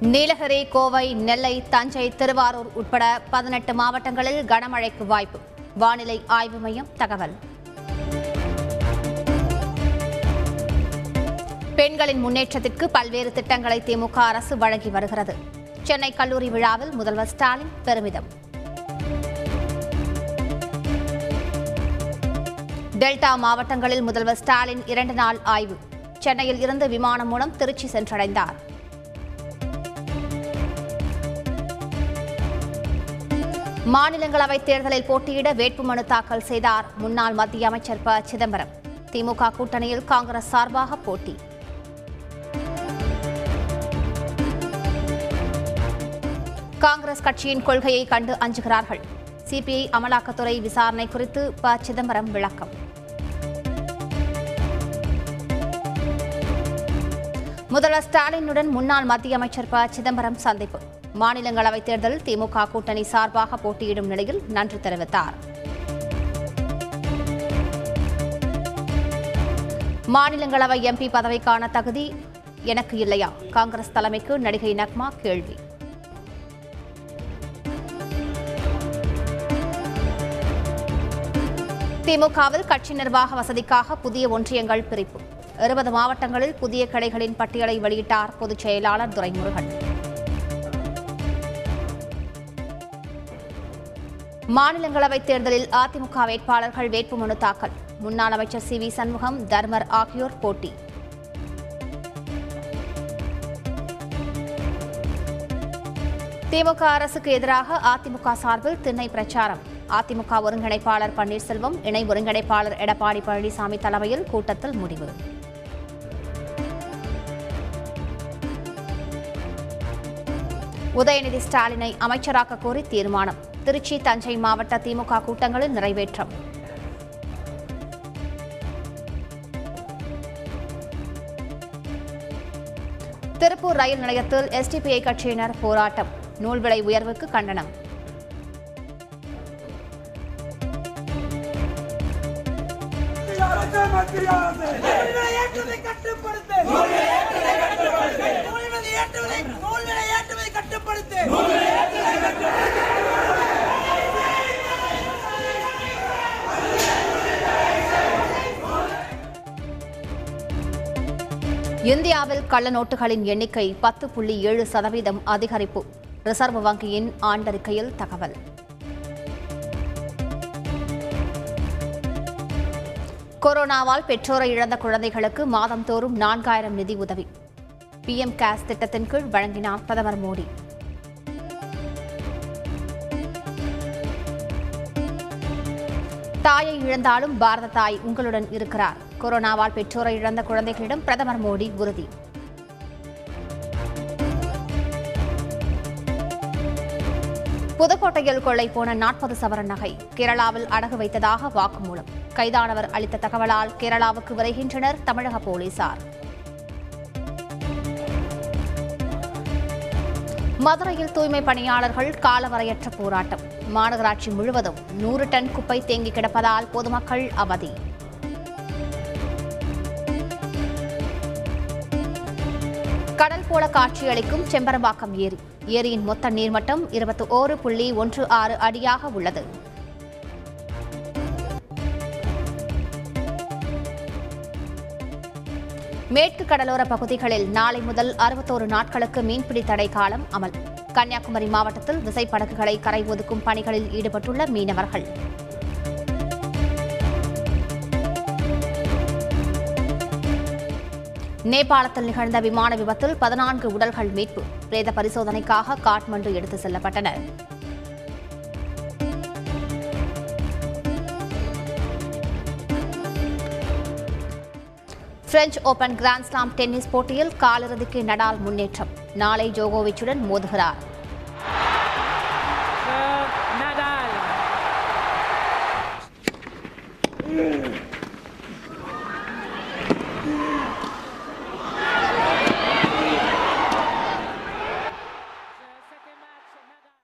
நீலகிரி கோவை நெல்லை தஞ்சை திருவாரூர் உட்பட பதினெட்டு மாவட்டங்களில் கனமழைக்கு வாய்ப்பு. வானிலை ஆய்வு மையம் தகவல். பெண்களின் முன்னேற்றத்திற்கு பல்வேறு திட்டங்களை திமுக அரசு வழங்கி வருகிறது. சென்னை கல்லூரி விழாவில் முதல்வர் ஸ்டாலின் பெருமிதம். டெல்டா மாவட்டங்களில் முதல்வர் ஸ்டாலின் இரண்டு நாள் ஆய்வு. சென்னையில் இருந்து விமானம் மூலம் திருச்சி சென்றடைந்தார். மாநிலங்களவை தேர்தலில் போட்டியிட வேட்புமனு தாக்கல் செய்தார். முன்னாள் மத்திய அமைச்சர் ப. சிதம்பரம். திமுக கூட்டணியில் காங்கிரஸ் சார்பாக போட்டி. காங்கிரஸ் கட்சியின் கொள்கையை கண்டு அஞ்சுகிறார்கள். சிபிஐ அமலாக்கத்துறை விசாரணை குறித்து ப. சிதம்பரம் விளக்கம். முதல்வர் ஸ்டாலினுடன் முன்னாள் மத்திய அமைச்சர் ப. சிதம்பரம் சந்திப்பு. மாநிலங்களவைத் தேர்தலில் திமுக கூட்டணி சார்பாக போட்டியிடும் நிலையில் நன்றி தெரிவித்தார். மாநிலங்களவை எம்பி பதவிக்கான தகுதி எனக்கு இல்லையா? காங்கிரஸ் தலைமைக்கு நடிகை நக்மா கேள்வி. திமுகவில் கட்சி நிர்வாக வசதிக்காக புதிய ஒன்றியங்கள் பிரிப்பு. இருபது மாவட்டங்களில் புதிய கடைகளின் பட்டியலை வெளியிட்டார் பொதுச் செயலாளர் துரைமுருகன். மாநிலங்களவைத் தேர்தலில் அதிமுக வேட்பாளர்கள் வேட்புமனு தாக்கல். முன்னாள் அமைச்சர் சி வி சண்முகம் தர்மர் ஆகியோர் போட்டி. திமுக அரசுக்கு எதிராக அதிமுக சார்பில் திண்ணை பிரச்சாரம். அதிமுக ஒருங்கிணைப்பாளர் பன்னீர்செல்வம் இணை ஒருங்கிணைப்பாளர் எடப்பாடி பழனிசாமி தலைமையில் கூட்டத்தில் முடிவு. உதயநிதி ஸ்டாலினை அமைச்சராக்க கோரி தீர்மானம். திருச்சி தஞ்சை மாவட்ட திமுக கூட்டங்களில் நிறைவேற்றம். திருப்பூர் ரயில் நிலையத்தில் எஸ்டிபிஐ கட்சியினர் போராட்டம். நூல் விலை உயர்வுக்கு கண்டனம். நூல்விலை கட்டுப்படுத்து. இந்தியாவில் கள்ள நோட்டுகளின் எண்ணிக்கை பத்து புள்ளி ஏழு சதவீதம் அதிகரிப்பு. ரிசர்வ் வங்கியின் ஆண்டறிக்கையில் தகவல். கொரோனாவால் பெற்றோரை இழந்த குழந்தைகளுக்கு மாதந்தோறும் நான்காயிரம் நிதி உதவி. பிஎம் கேஸ் திட்டத்தின் கீழ் வழங்கினார் பிரதமர் மோடி. தாயை இழந்தாலும் பாரத தாய் உங்களுடன் இருக்கிறார். கொரோனாவால் பெற்றோரை இழந்த குழந்தைகளிடம் பிரதமர் மோடி உறுதி. புதுக்கோட்டையில் கொள்ளை போன நாற்பது சவரன் நகை கேரளாவில் அடகு வைத்ததாக வாக்குமூலம். கைதானவர் அளித்த தகவலால் கேரளாவுக்கு விரைகின்றனர் தமிழக போலீசார். மதுரையில் தூய்மை பணியாளர்கள் காலவரையற்ற போராட்டம். மாநகராட்சி முழுவதும் நூறு டன் குப்பை தேங்கி கிடப்பதால் பொதுமக்கள் அவதி. கடல் போல காட்சியளிக்கும் செம்பரம்பாக்கம் ஏரி. ஏரியின் மொத்த நீர்மட்டம் இருபத்தி ஓரு புள்ளி ஒன்று ஆறு அடியாக உள்ளது. மேற்கு கடலோர பகுதிகளில் நாளை முதல் அறுபத்தோரு நாட்களுக்கு மீன்பிடி தடை காலம் அமல். கன்னியாகுமரி மாவட்டத்தில் விசைப்படகுகளை கரை ஒதுக்கும் பணிகளில் ஈடுபட்டுள்ள மீனவர்கள். நேபாளத்தில் நிகழ்ந்த விமான விபத்தில் பதினான்கு உடல்கள் மீட்பு. பிரேத பரிசோதனைக்காக காட்மண்டு எடுத்து செல்லப்பட்டன French Open grand slam tennis போட்டியில் காலிறுதிக்கு நடால் முன்னேற்றம் நாளை ஜோகோவிச்சுடன் மோதுகிறார் Mm.